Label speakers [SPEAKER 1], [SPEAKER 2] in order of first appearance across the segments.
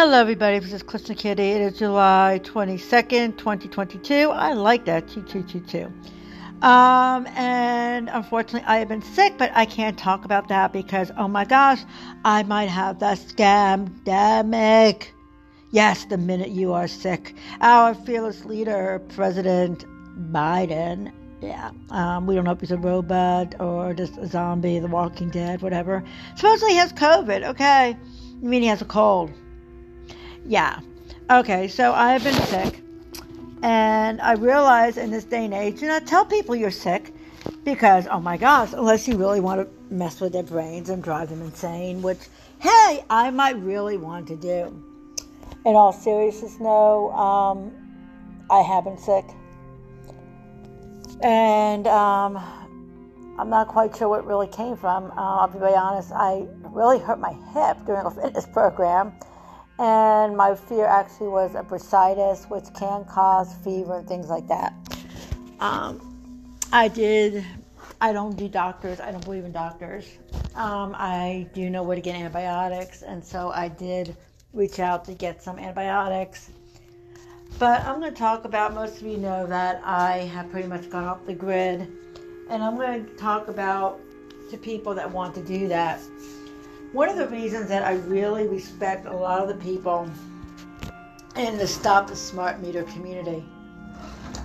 [SPEAKER 1] Hello, everybody. This is Krishna Kitty. It is July 22nd, 2022. I like that. 2222. Um, and unfortunately, I have been sick, but I can't talk about that because, oh my gosh, I might have the scamdemic. Yes, the minute you are sick. Our fearless leader, President Biden, yeah, um, we don't know if he's a robot or just a zombie, The Walking Dead, whatever. Supposedly he has COVID. Okay. I mean, he has a cold. Yeah. Okay, so I've been sick. And I realize in this day and age, do not tell people you're sick because, oh my gosh, unless you really want to mess with their brains and drive them insane, which, hey, I might really want to do. In all seriousness, no, um, I have been sick. And um, I'm not quite sure what really came from. Uh, I'll be very honest, I really hurt my hip during a fitness program and my fear actually was a bursitis, which can cause fever and things like that. Um, I did. I don't do doctors. I don't believe in doctors. Um, I do know where to get antibiotics, and so I did reach out to get some antibiotics. But I'm going to talk about. Most of you know that I have pretty much gone off the grid, and I'm going to talk about to people that want to do that one of the reasons that I really respect a lot of the people in the Stop the Smart Meter community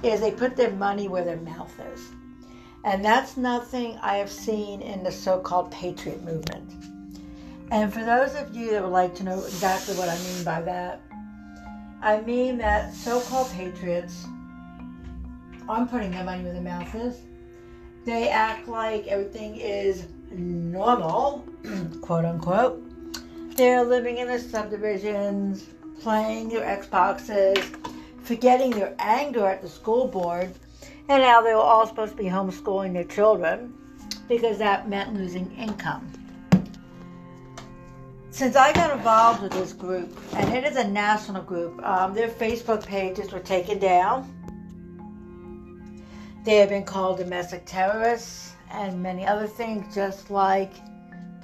[SPEAKER 1] is they put their money where their mouth is. And that's nothing I have seen in the so called patriot movement. And for those of you that would like to know exactly what I mean by that, I mean that so called patriots, I'm putting their money where their mouth is. They act like everything is normal, quote unquote. They're living in the subdivisions, playing their Xboxes, forgetting their anger at the school board, and now they were all supposed to be homeschooling their children because that meant losing income. Since I got involved with this group, and it is a national group, um, their Facebook pages were taken down. They have been called domestic terrorists and many other things, just like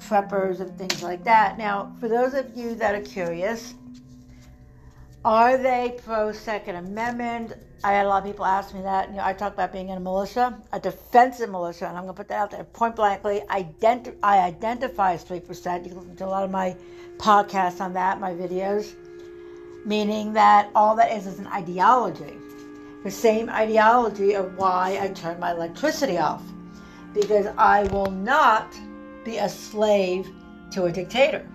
[SPEAKER 1] preppers and things like that. Now, for those of you that are curious, are they pro Second Amendment? I had a lot of people ask me that. You know, I talk about being in a militia, a defensive militia, and I'm going to put that out there point blankly. I identify as 3%. You can listen to a lot of my podcasts on that, my videos, meaning that all that is is an ideology. The same ideology of why I turn my electricity off because I will not be a slave to a dictator.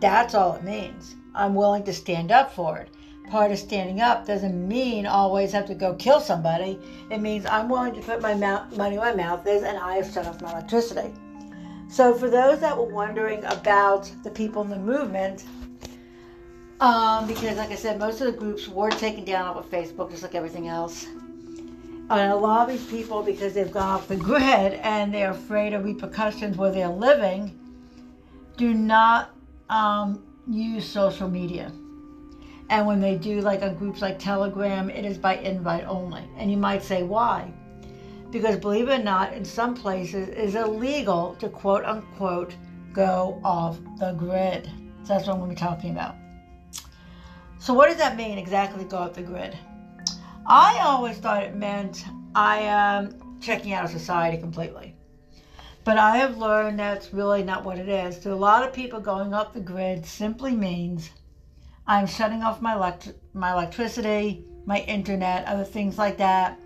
[SPEAKER 1] That's all it means. I'm willing to stand up for it. Part of standing up doesn't mean always have to go kill somebody. It means I'm willing to put my mouth, money where my mouth is, and I have shut off my electricity. So, for those that were wondering about the people in the movement, um, because like I said, most of the groups were taken down off of Facebook, just like everything else. And a lot of these people, because they've gone off the grid and they're afraid of repercussions where they're living, do not um, use social media. And when they do, like on groups like Telegram, it is by invite only. And you might say, why? Because believe it or not, in some places, it is illegal to quote unquote go off the grid. So that's what I'm going to be talking about. So, what does that mean exactly, go off the grid? I always thought it meant I am checking out of society completely. But I have learned that's really not what it is. To a lot of people, going off the grid simply means I'm shutting off my, elect- my electricity, my internet, other things like that,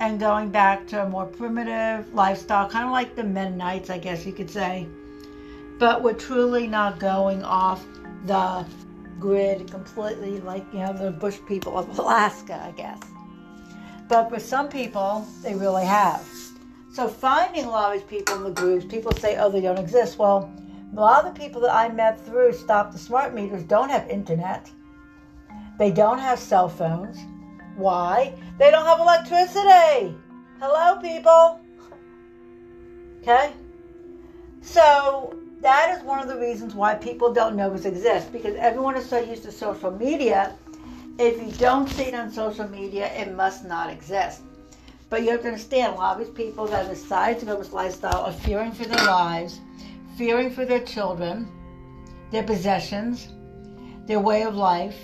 [SPEAKER 1] and going back to a more primitive lifestyle, kind of like the Mennonites, I guess you could say. But we're truly not going off the grid completely like, you know, the bush people of Alaska, I guess. But for some people, they really have. So finding a lot of these people in the groups, people say, oh, they don't exist. Well, a lot of the people that I met through Stop the Smart Meters don't have internet. They don't have cell phones. Why? They don't have electricity. Hello, people. Okay? So that is one of the reasons why people don't know this exists because everyone is so used to social media if you don't see it on social media, it must not exist. But you have to understand, a lot of these people that decide to go this lifestyle are fearing for their lives, fearing for their children, their possessions. their way of life.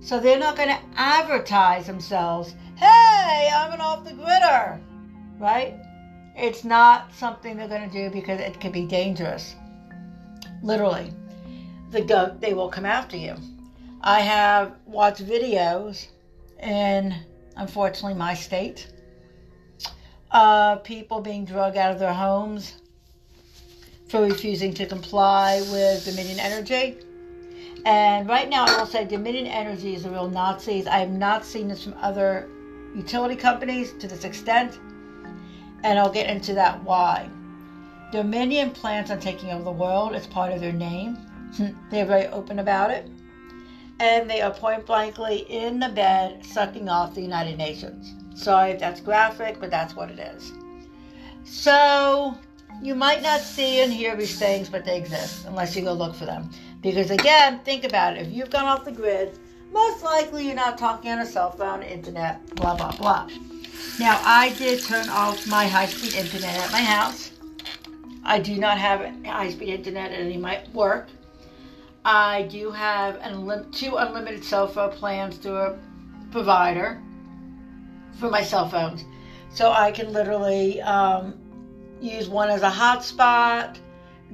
[SPEAKER 1] So they're not going to advertise themselves, hey, I'm an off the gritter, right? It's not something they're going to do because it could be dangerous. Literally, the goat, they will come after you. I have watched videos in, unfortunately, my state, uh, people being drugged out of their homes for refusing to comply with Dominion Energy. And right now, I will say Dominion Energy is the real Nazis. I have not seen this from other utility companies to this extent, and I'll get into that why. Dominion plans on taking over the world. It's part of their name. They're very open about it. And they are point blankly in the bed sucking off the United Nations. Sorry if that's graphic, but that's what it is. So, you might not see and hear these things, but they exist unless you go look for them. Because again, think about it. If you've gone off the grid, most likely you're not talking on a cell phone, internet, blah, blah, blah. Now, I did turn off my high speed internet at my house. I do not have high speed internet at any of my work. I do have an, two unlimited cell phone plans through a provider for my cell phones. So I can literally um, use one as a hotspot,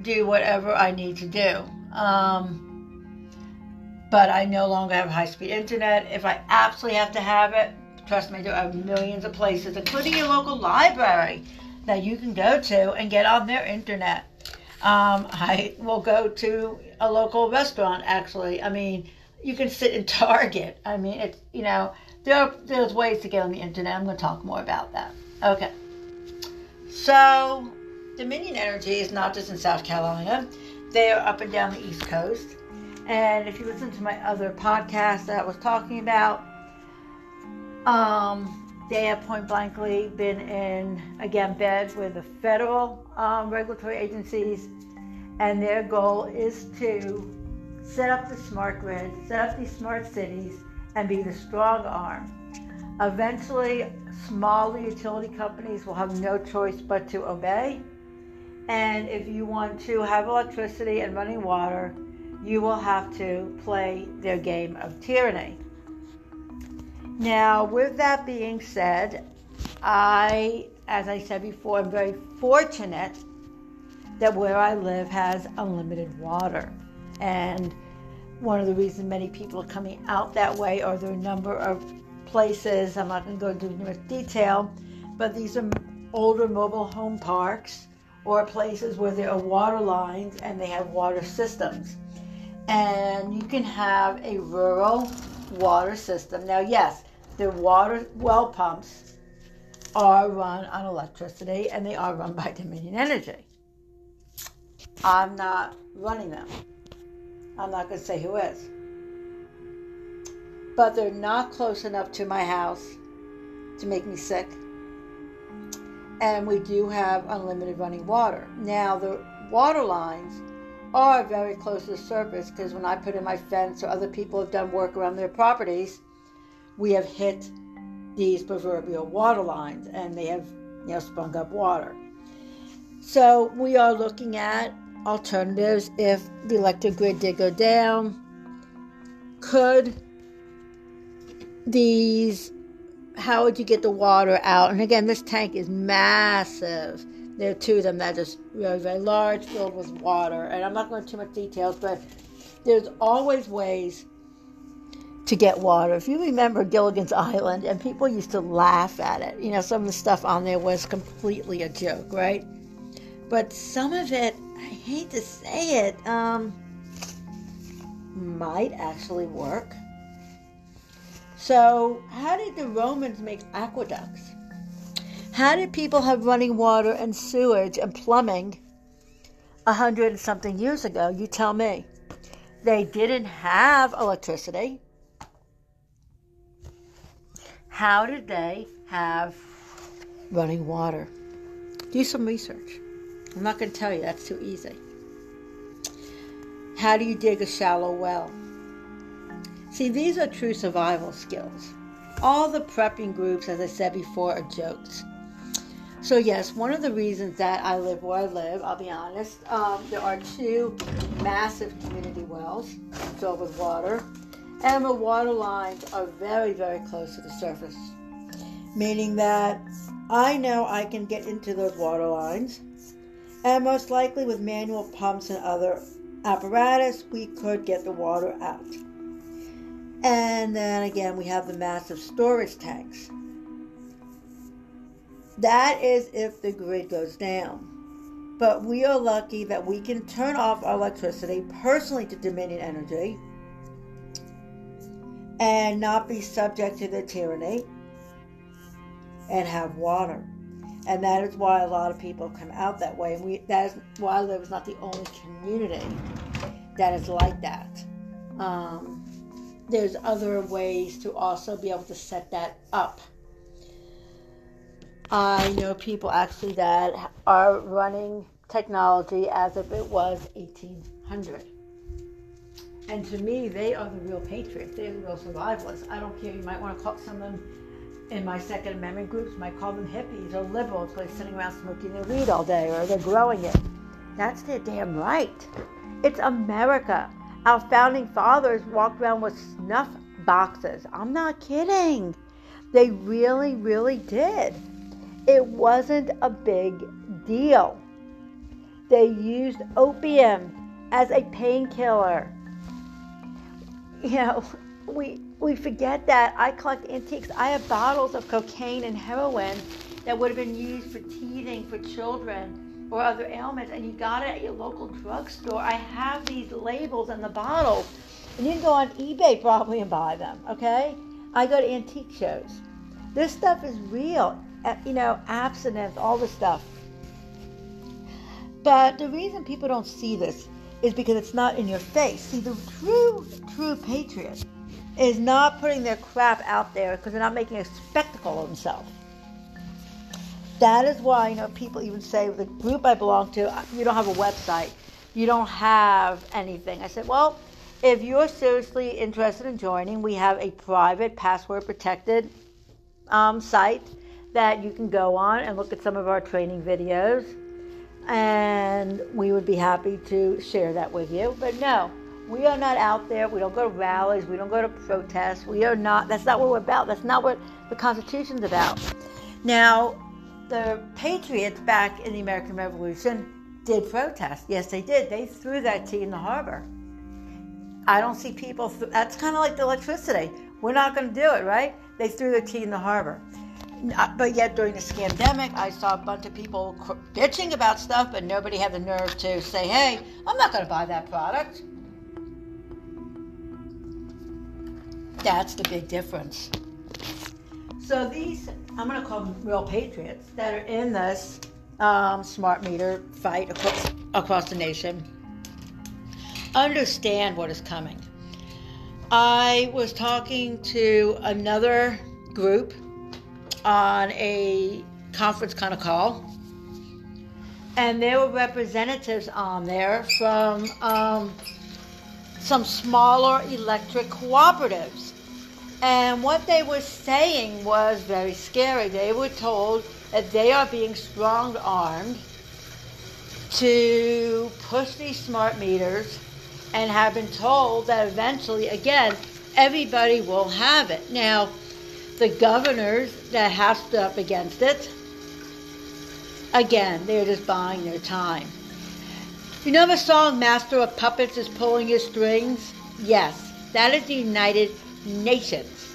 [SPEAKER 1] do whatever I need to do. Um, but I no longer have high speed internet. If I absolutely have to have it, trust me, there are millions of places, including your local library, that you can go to and get on their internet. Um, I will go to a local restaurant, actually. I mean, you can sit in Target. I mean, it's, you know, there are, there's ways to get on the internet. I'm going to talk more about that. Okay. So, Dominion Energy is not just in South Carolina, they are up and down the East Coast. And if you listen to my other podcast that I was talking about, um, they have point blankly been in, again, bed with the federal um, regulatory agencies, and their goal is to set up the smart grid, set up these smart cities, and be the strong arm. Eventually, smaller utility companies will have no choice but to obey. And if you want to have electricity and running water, you will have to play their game of tyranny. Now, with that being said, I, as I said before, am very fortunate that where I live has unlimited water. And one of the reasons many people are coming out that way are there a number of places, I'm not going to go into much detail, but these are older mobile home parks or places where there are water lines and they have water systems. And you can have a rural water system. Now, yes, the water well pumps are run on electricity and they are run by Dominion Energy. I'm not running them. I'm not going to say who is. But they're not close enough to my house to make me sick. And we do have unlimited running water. Now, the water lines are very close to the surface because when I put in my fence or other people have done work around their properties, we have hit these proverbial water lines and they have you know sprung up water. So we are looking at alternatives if the electric grid did go down. Could these how would you get the water out? And again, this tank is massive. There are two of them that are just very, very large, filled with water. And I'm not going into too much details, but there's always ways to get water. If you remember Gilligan's Island, and people used to laugh at it, you know, some of the stuff on there was completely a joke, right? But some of it, I hate to say it, um, might actually work. So, how did the Romans make aqueducts? How did people have running water and sewage and plumbing a hundred and something years ago? You tell me. They didn't have electricity. How did they have running water? Do some research. I'm not going to tell you, that's too easy. How do you dig a shallow well? See, these are true survival skills. All the prepping groups, as I said before, are jokes. So, yes, one of the reasons that I live where I live, I'll be honest, um, there are two massive community wells filled with water, and the water lines are very, very close to the surface, meaning that I know I can get into those water lines, and most likely with manual pumps and other apparatus, we could get the water out. And then again, we have the massive storage tanks. That is if the grid goes down. But we are lucky that we can turn off our electricity personally to Dominion Energy and not be subject to their tyranny and have water. And that is why a lot of people come out that way. And we that is why there was not the only community that is like that. Um, there's other ways to also be able to set that up. I know people actually that are running technology as if it was 1800. And to me, they are the real patriots. They're the real survivalists. I don't care. You might want to call some of them in my Second Amendment groups, might call them hippies or liberals because they're sitting around smoking their weed all day or they're growing it. That's their damn right. It's America. Our founding fathers walked around with snuff boxes. I'm not kidding. They really, really did. It wasn't a big deal. They used opium as a painkiller. You know, we we forget that I collect antiques. I have bottles of cocaine and heroin that would have been used for teething for children or other ailments, and you got it at your local drugstore. I have these labels and the bottles, and you can go on eBay probably and buy them. Okay, I go to antique shows. This stuff is real. Uh, you know, abstinence, all this stuff. But the reason people don't see this is because it's not in your face. See, the true, true patriot is not putting their crap out there because they're not making a spectacle of themselves. That is why, you know, people even say the group I belong to, you don't have a website, you don't have anything. I said, well, if you're seriously interested in joining, we have a private, password protected um, site that you can go on and look at some of our training videos. And we would be happy to share that with you. But no, we are not out there. We don't go to rallies. We don't go to protests. We are not. That's not what we're about. That's not what the Constitution's about. Now, the Patriots back in the American Revolution did protest. Yes, they did. They threw that tea in the harbor. I don't see people. Th- that's kind of like the electricity. We're not going to do it, right? They threw the tea in the harbor. But yet, during the scandemic, I saw a bunch of people bitching about stuff, but nobody had the nerve to say, "Hey, I'm not going to buy that product." That's the big difference. So these, I'm going to call them real patriots that are in this um, smart meter fight across, across the nation. Understand what is coming. I was talking to another group on a conference kind of call, and there were representatives on there from um, some smaller electric cooperatives and what they were saying was very scary. They were told that they are being strong armed to push these smart meters and have been told that eventually, again, everybody will have it. Now, the governors that have stood up against it, again, they're just buying their time. You know the song Master of Puppets is Pulling Your Strings? Yes, that is the United nations.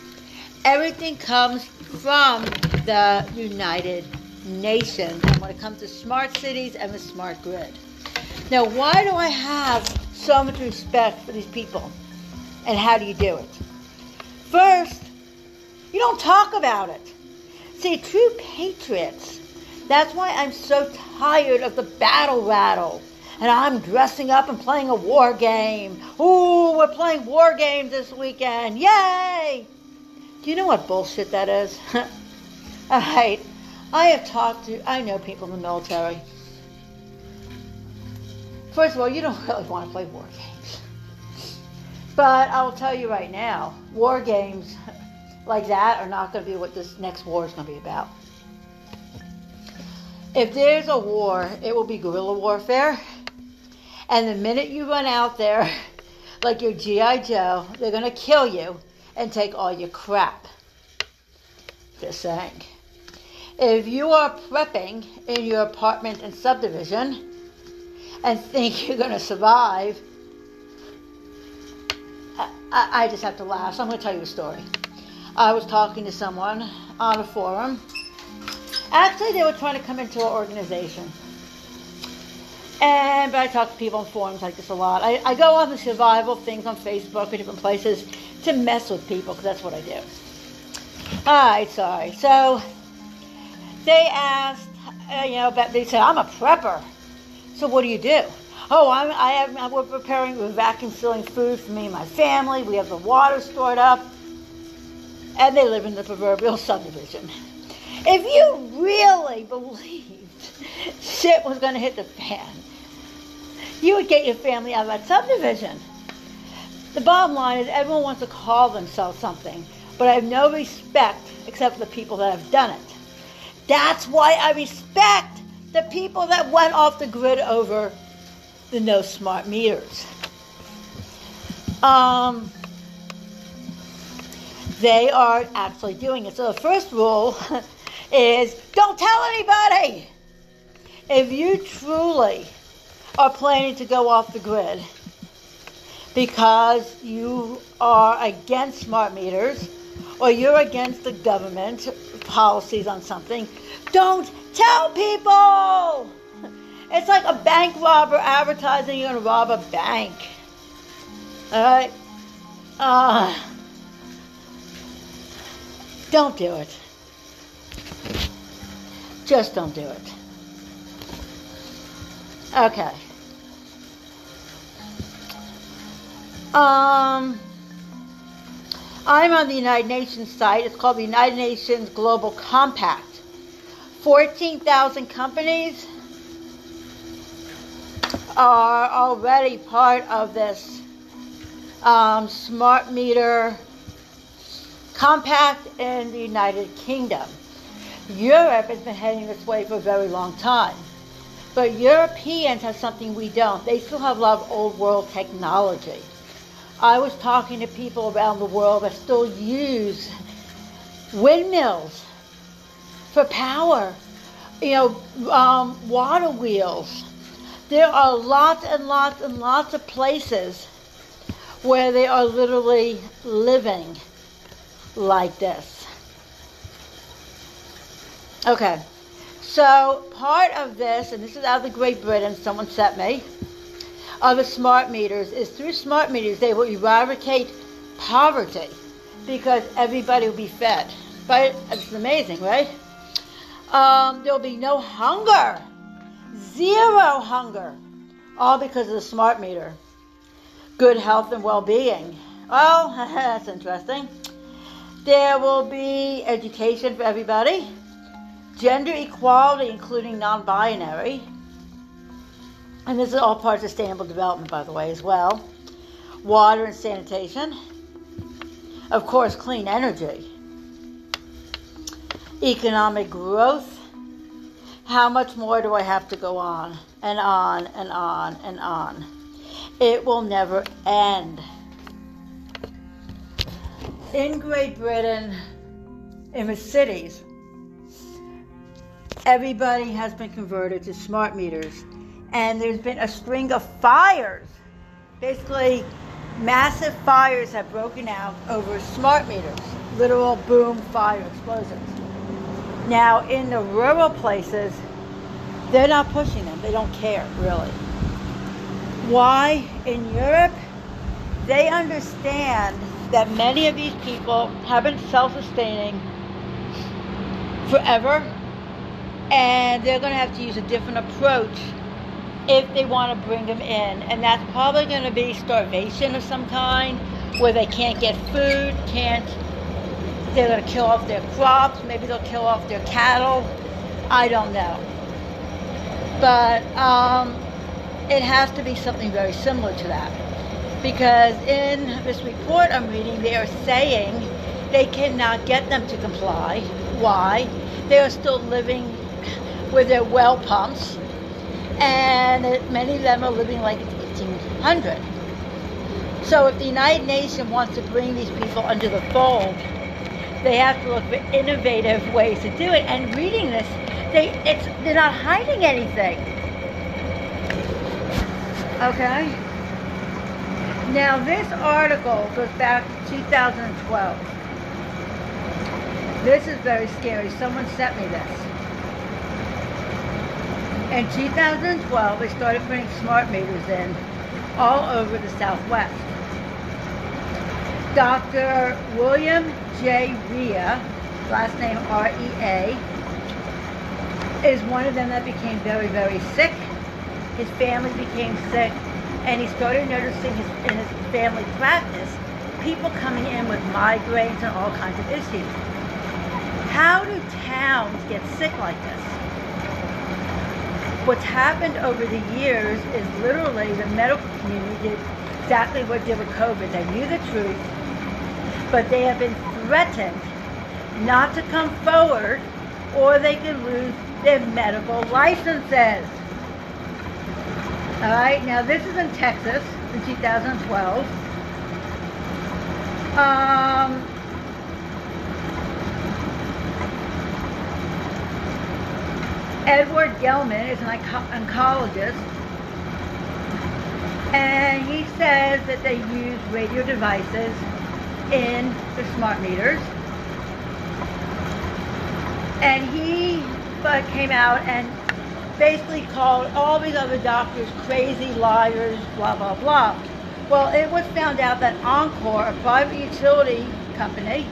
[SPEAKER 1] Everything comes from the United Nations when it comes to smart cities and the smart grid. Now, why do I have so much respect for these people? And how do you do it? First, you don't talk about it. See, true patriots, that's why I'm so tired of the battle rattle and I'm dressing up and playing a war game. Ooh, we're playing war games this weekend. Yay! Do you know what bullshit that is? All right. I have talked to, I know people in the military. First of all, you don't really want to play war games. But I will tell you right now, war games like that are not going to be what this next war is going to be about. If there's a war, it will be guerrilla warfare And the minute you run out there, like your G.I. Joe, they're going to kill you and take all your crap. Just saying. If you are prepping in your apartment and subdivision and think you're going to survive, I, I, just have to laugh. So I'm going to tell you a story. I was talking to someone on a forum. Actually, they were trying to come into our organization. And but I talk to people on forums like this a lot. I, I go on the survival things on Facebook or different places to mess with people because that's what I do. All right, sorry. So they asked, uh, you know, they said, I'm a prepper. So what do you do? Oh, I'm, I have, we're preparing, we're vacuum sealing food for me and my family. We have the water stored up. And they live in the proverbial subdivision. If you really believed shit was going to hit the fan, you would get your family out of that subdivision. The bottom line is everyone wants to call themselves something, but I have no respect except for the people that have done it. That's why I respect the people that went off the grid over the no smart meters. Um, they are actually doing it. So the first rule is don't tell anybody. If you truly are planning to go off the grid because you are against smart meters or you're against the government policies on something, don't tell people. It's like a bank robber advertising you're going to rob a bank. All right? Uh, don't do it. Just don't do it. Okay. Um, I'm on the United Nations site. It's called the United Nations Global Compact. 14,000 companies are already part of this um, smart meter compact in the United Kingdom. Europe has been heading this way for a very long time. But Europeans have something we don't. They still have a lot of old world technology. I was talking to people around the world that still use windmills for power, you know, um, water wheels. There are lots and lots and lots of places where they are literally living like this. Okay. So part of this, and this is out of the Great Britain, someone sent me, of the smart meters is through smart meters they will eradicate poverty because everybody will be fed. But it's amazing, right? Um, there'll be no hunger, zero hunger, all because of the smart meter. Good health and well-being. Oh, that's interesting. There will be education for everybody gender equality, including non binary. And this is all part of sustainable development, by the way, as well. Water and sanitation. Of course, clean energy. Economic growth. How much more do I have to go on and on and on and on? It will never end. In Great Britain, in the cities, everybody has been converted to smart meters. And there's been a string of fires. Basically, massive fires have broken out over smart meters, literal boom fire explosions. Now, in the rural places, they're not pushing them. They don't care, really. Why? In Europe, they understand that many of these people have been self sustaining forever and they're going to have to use a different approach if they want to bring them in. And that's probably going to be starvation of some kind, where they can't get food, can't, they're going to kill off their crops, maybe they'll kill off their cattle. I don't know. But um, it has to be something very similar to that. Because in this report I'm reading, they are saying they cannot get them to comply. Why? They are still living with their well pumps, and many of them are living like it's 100. So if the United Nations wants to bring these people under the fold, they have to look for innovative ways to do it. And reading this, they it's they're not hiding anything. Okay. Now this article goes back to 2012. This is very scary. Someone sent me this. In 2012, they started putting smart meters in all over the Southwest. Dr. William J. Rea, last name R-E-A, is one of them that became very, very sick. His family became sick, and he started noticing his, in his family practice people coming in with migraines and all kinds of issues. How do towns get sick like this? What's happened over the years is literally the medical community did exactly what did with COVID. They knew the truth, but they have been threatened not to come forward or they could lose their medical licenses. All right, now this is in Texas in 2012. Um, Edward Gelman is an oncologist, and he says that they use radio devices in the smart meters. And he uh, came out and basically called all these other doctors crazy liars, blah, blah, blah. Well, it was found out that Oncor, a private utility company,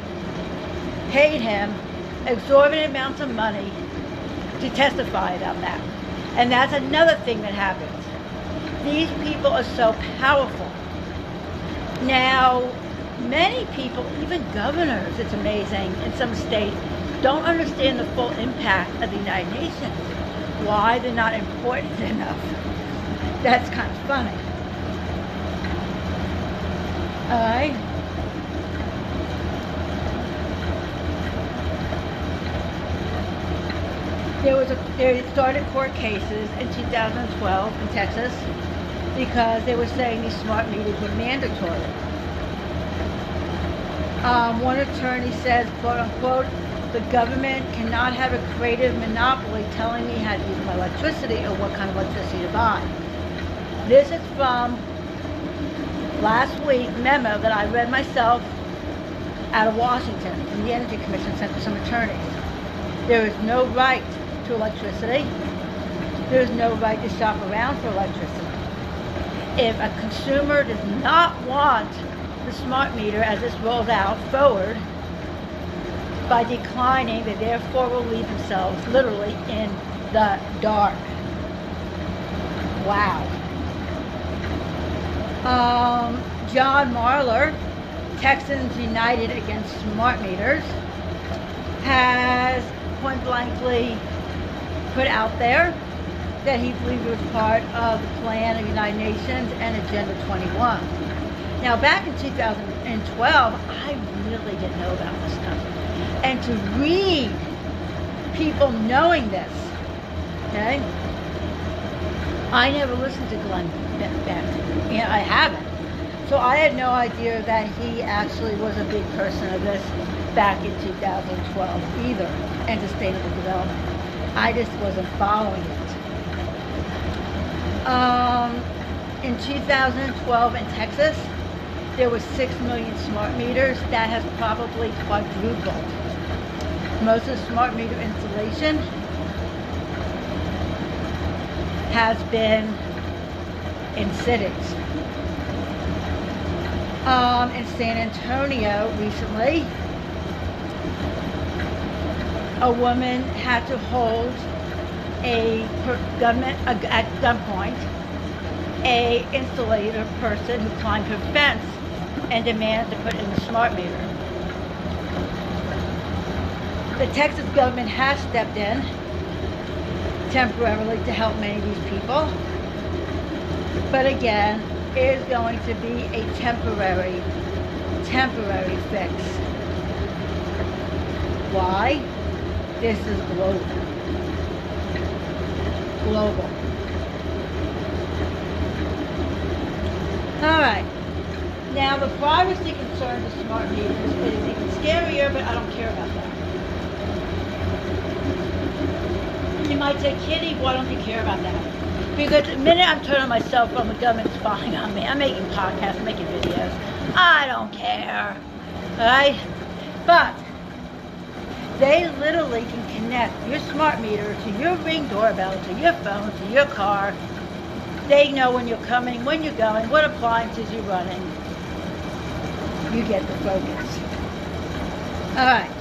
[SPEAKER 1] paid him exorbitant amounts of money to testify about that. And that's another thing that happens. These people are so powerful. Now, many people, even governors, it's amazing, in some states, don't understand the full impact of the United Nations. Why they're not important enough. That's kind of funny. All right. there was a they started court cases in 2012 in Texas because they were saying these smart meters were mandatory. Um, one attorney says, quote unquote, the government cannot have a creative monopoly telling me how to use my electricity or what kind of electricity to buy. This is from last week memo that I read myself out of Washington from the Energy Commission sent to some attorneys. There is no right to electricity. There's no right to shop around for electricity. If a consumer does not want the smart meter as this rolls out forward, by declining, they therefore will leave themselves literally in the dark. Wow. Um, John Marler, Texans United Against Smart Meters, has point blankly put out there that he believed was part of the plan of United Nations and Agenda 21. Now, back in 2012, I really didn't know about this stuff. And to read people knowing this, okay, I never listened to Glenn Beck. Yeah, I haven't. So I had no idea that he actually was a big person of this back in 2012 either, and sustainable development. I just wasn't following it. Um, in 2012 in Texas, there were 6 million smart meters. That has probably quadrupled. Most of smart meter installation has been in cities. Um, in San Antonio recently, a woman had to hold a a, at gunpoint a installator person who climbed her fence and demanded to put in the smart meter. The Texas government has stepped in temporarily to help many of these people. But again, it is going to be a temporary, temporary fix. Why? This is global. Global. All right. Now, the privacy concerns of smart meters is even scarier, but I don't care about that. You might say, Kitty, why don't you care about that? Because the minute I'm turning on my cell phone, the government's spying on me. I'm making podcasts, I'm making videos. I don't care. Alright? But they literally can connect your smart meter to your ring doorbell, to your phone, to your car. They know when you're coming, when you're going, what appliances you're running. You get the focus. Alright.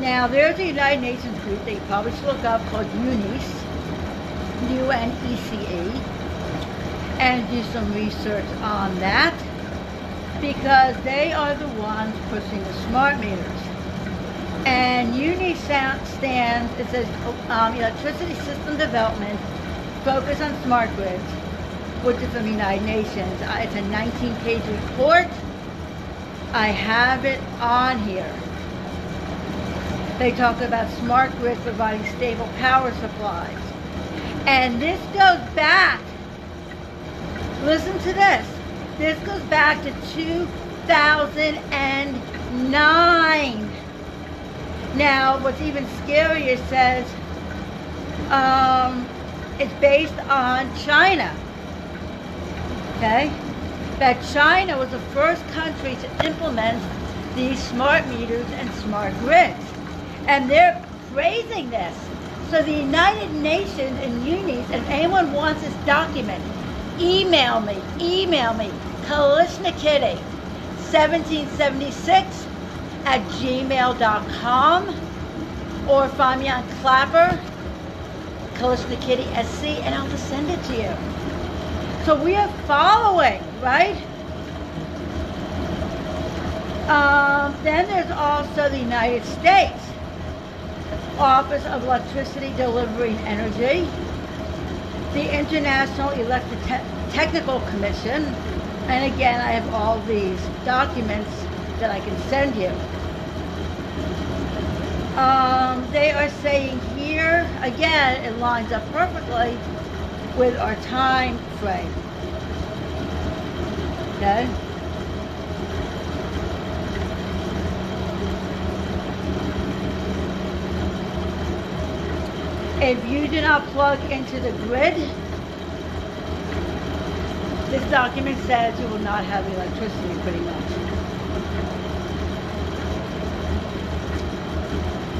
[SPEAKER 1] Now, there's a United Nations group that you probably should look up called UNECE, U-N-E-C-E, and do some research on that because they are the ones pushing the smart meters. And UNECE stands, it says um, Electricity System Development, Focus on Smart Grids, which is from the United Nations. Uh, it's a 19-page report. I have it on here. They talk about smart grids providing stable power supplies. And this goes back, listen to this, this goes back to 2009. Now, what's even scarier says um, it's based on China. Okay? That China was the first country to implement these smart meters and smart grids. And they're praising this. So the United Nations and UNECE, if anyone wants this document, email me, email me, Kalishnikitty, 1776 at gmail.com or find me on Clapper, Kalishnikitty SC, and I'll just send it to you. So we are following, right? Um, then there's also the United States. Office of Electricity Delivery and Energy, the International Electric Technical Commission, and again, I have all these documents that I can send you. Um, they are saying here, again, it lines up perfectly with our time frame. Okay? If you do not plug into the grid, this document says you will not have electricity pretty much.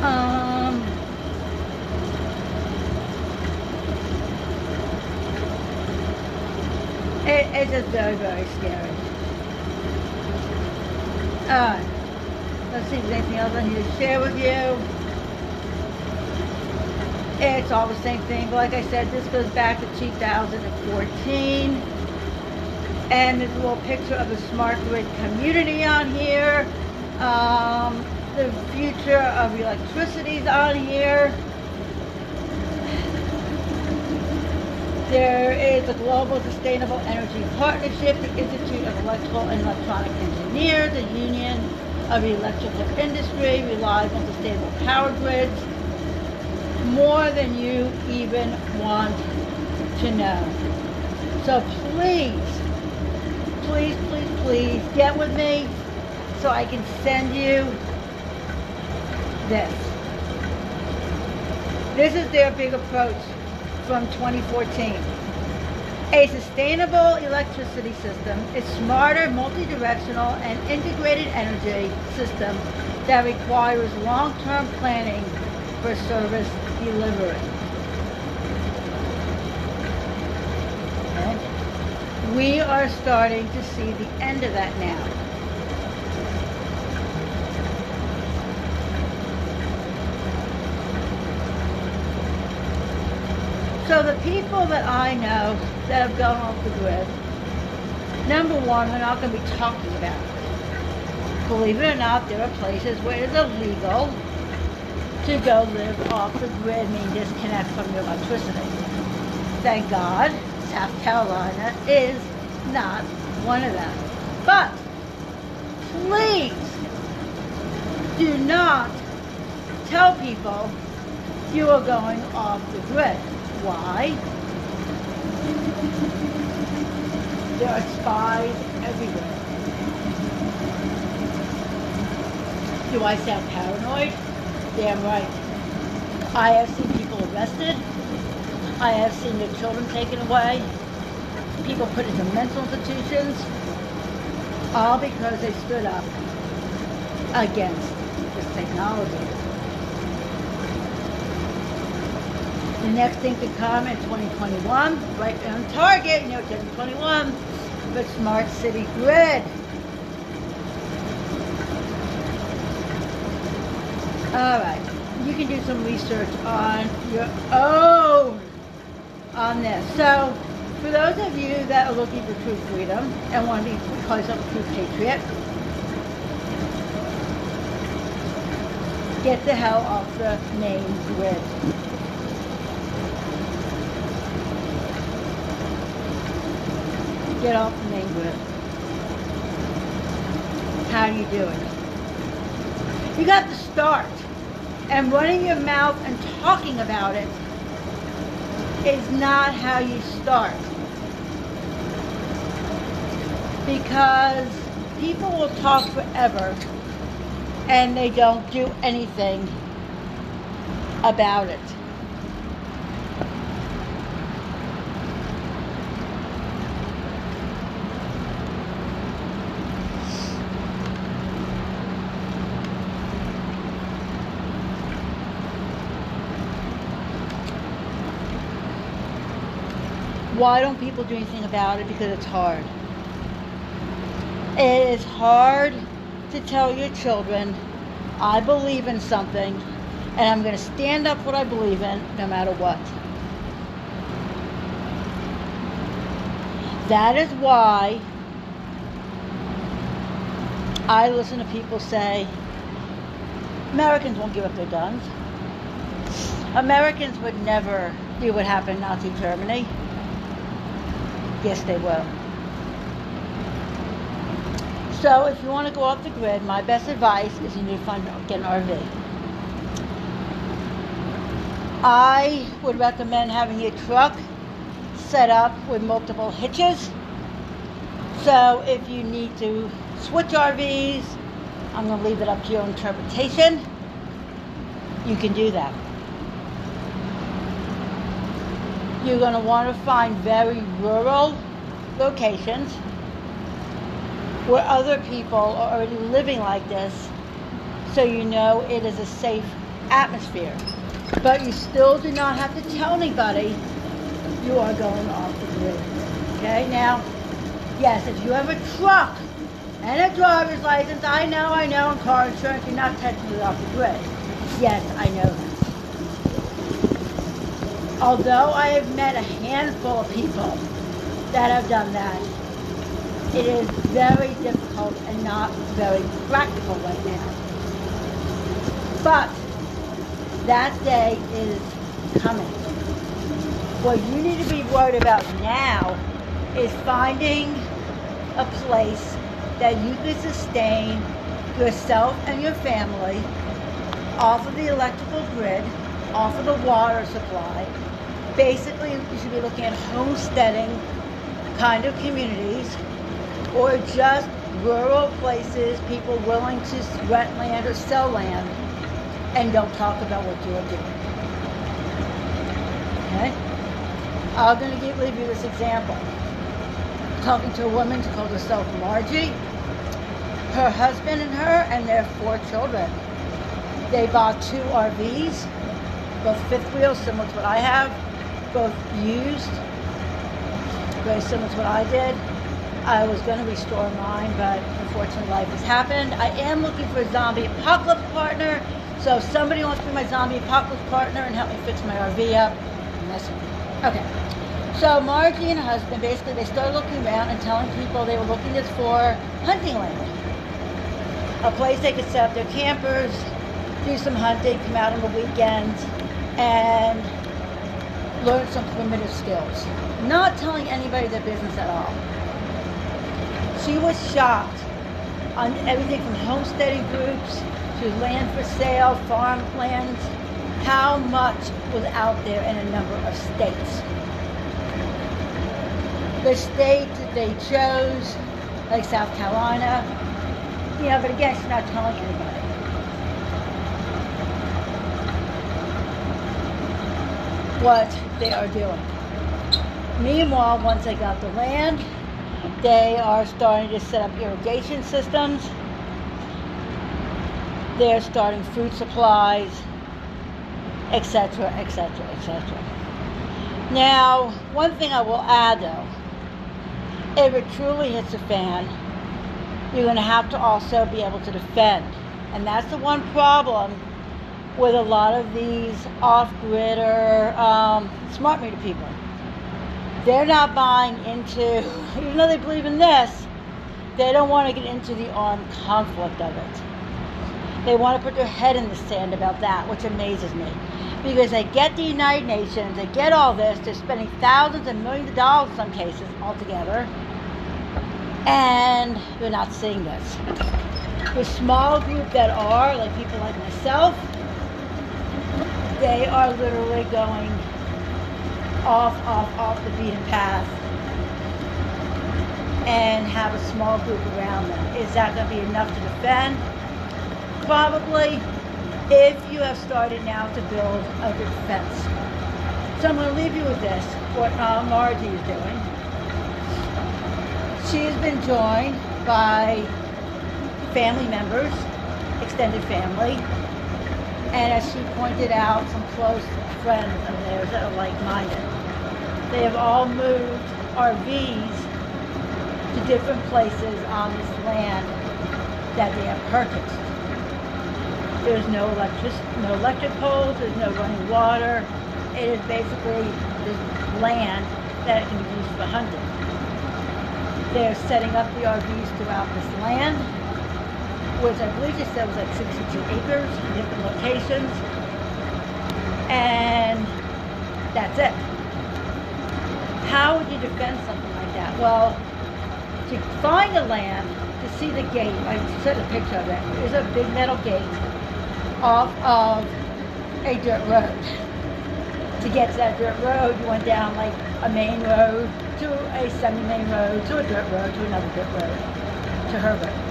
[SPEAKER 1] Um, it, it's just very, very scary. Alright. Let's see if there's anything else I need to share with you. It's all the same thing. But like I said, this goes back to 2014. And there's a little picture of the smart grid community on here. Um, the future of electricity is on here. There is a Global Sustainable Energy Partnership, the Institute of Electrical and Electronic Engineers, the Union of Electrical Industry relies on sustainable power grids more than you even want to know. So please, please, please, please get with me so I can send you this. This is their big approach from 2014. A sustainable electricity system is smarter, multi-directional, and integrated energy system that requires long-term planning for service delivery. Okay? We are starting to see the end of that now. So the people that I know that have gone off the grid, number one, we're not going to be talking about it. Believe it or not, there are places where it's illegal to go live off the grid, mean disconnect from your electricity. Thank God, South Carolina is not one of them. But please do not tell people you are going off the grid. Why? There are spies everywhere. Do I sound paranoid? Damn right. I have seen people arrested. I have seen their children taken away. People put into mental institutions. All because they stood up against this technology. The next thing to come in 2021, right on target, you know, 2021, the smart city grid. All right, you can do some research on your own on this. So, for those of you that are looking for true freedom and want to be call yourself a true patriot, get the hell off the main grid. Get off the main grid. How do you do it? You got to start. And running your mouth and talking about it is not how you start. Because people will talk forever and they don't do anything about it. Why don't people do anything about it? Because it's hard. It is hard to tell your children, I believe in something, and I'm going to stand up what I believe in no matter what. That is why I listen to people say, Americans won't give up their guns. Americans would never do what happened in Nazi Germany. Yes, they will. So if you want to go off the grid, my best advice is you need to find get an RV. I would recommend having your truck set up with multiple hitches. So if you need to switch RVs, I'm going to leave it up to your interpretation. You can do that. You're going to want to find very rural locations where other people are already living like this so you know it is a safe atmosphere. But you still do not have to tell anybody you are going off the grid. Okay, now, yes, if you have a truck and a driver's license, I know, I know, and car insurance, you're not technically off the grid. Yes, I know that. Although I have met a handful of people that have done that, it is very difficult and not very practical right now. But that day is coming. What you need to be worried about now is finding a place that you can sustain yourself and your family off of the electrical grid, off of the water supply, basically you should be looking at homesteading kind of communities or just rural places, people willing to rent land or sell land and don't talk about what you're doing. Okay? I'm going to give, you this example. Talking to a woman calls herself Margie, her husband and her, and their four children. They bought two RVs, both fifth wheels, similar to what I have, both used, very similar to what I did. I was going to restore mine, but unfortunately life has happened. I am looking for a zombie apocalypse partner, so if somebody wants to be my zombie apocalypse partner and help me fix my RV up, mess with me. Okay. So Margie and her husband, basically, they started looking around and telling people they were looking for hunting land. A place they could set up their campers, do some hunting, come out on the weekends, and learn some primitive skills. Not telling anybody their business at all. She was shocked on everything from homesteading groups to land for sale, farm farmlands, how much was out there in a number of states. The state that they chose, like South Carolina, you know, but again, she's not telling anybody. What they are doing. Meanwhile, once they got the land, they are starting to set up irrigation systems. They're starting food supplies, etc., etc., etc. Now, one thing I will add though, if it truly hits a fan, you're going to have to also be able to defend. And that's the one problem with a lot of these off-grid or um, smart meter people. They're not buying into, even though they believe in this, they don't want to get into the armed conflict of it. They want to put their head in the sand about that, which amazes me. Because they get the United Nations, they get all this, they're spending thousands and millions of dollars in some cases altogether, and they're not seeing this. The small group that are, like people like myself, they are literally going off, off, off the beaten path and have a small group around them. Is that going to be enough to defend? Probably, if you have started now to build a fence. So I'm going to leave you with this, what uh, Margie is doing. She has been joined by family members, extended family, and as she pointed out, some close friends of theirs that are like-minded. They have all moved RVs to different places on this land that they have purchased. There's no electric, no electric poles, there's no running water. It is basically this land that can be used for hunting. They're setting up the RVs throughout this land which I believe they said was like 62 acres, different locations. And that's it. How would you defend something like that? Well, to find the land, to see the gate, I sent a picture of it, there's a big metal gate off of a dirt road. To get to that dirt road, you went down like a main road to a semi-main road to a dirt road to another dirt road to her road.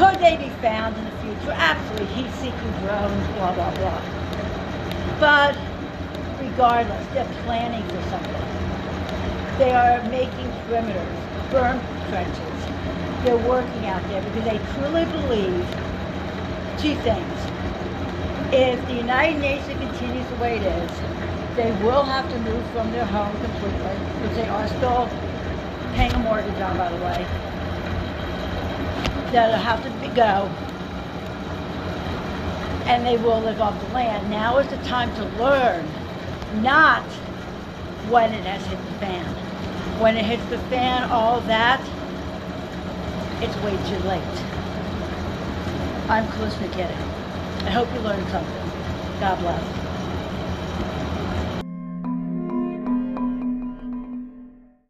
[SPEAKER 1] Could they be found in the future? Absolutely. Heat-seeking drones, blah, blah, blah. But regardless, they're planning for something. They are making perimeters, berm trenches. They're working out there because they truly believe two things. If the United Nations continues the way it is, they will have to move from their home completely, which they are still paying a mortgage on, by the way that'll have to go. And they will live off the land. Now is the time to learn, not when it has hit the fan. When it hits the fan, all that, it's way too late. I'm Calista Kitty. I hope you learned something. God bless.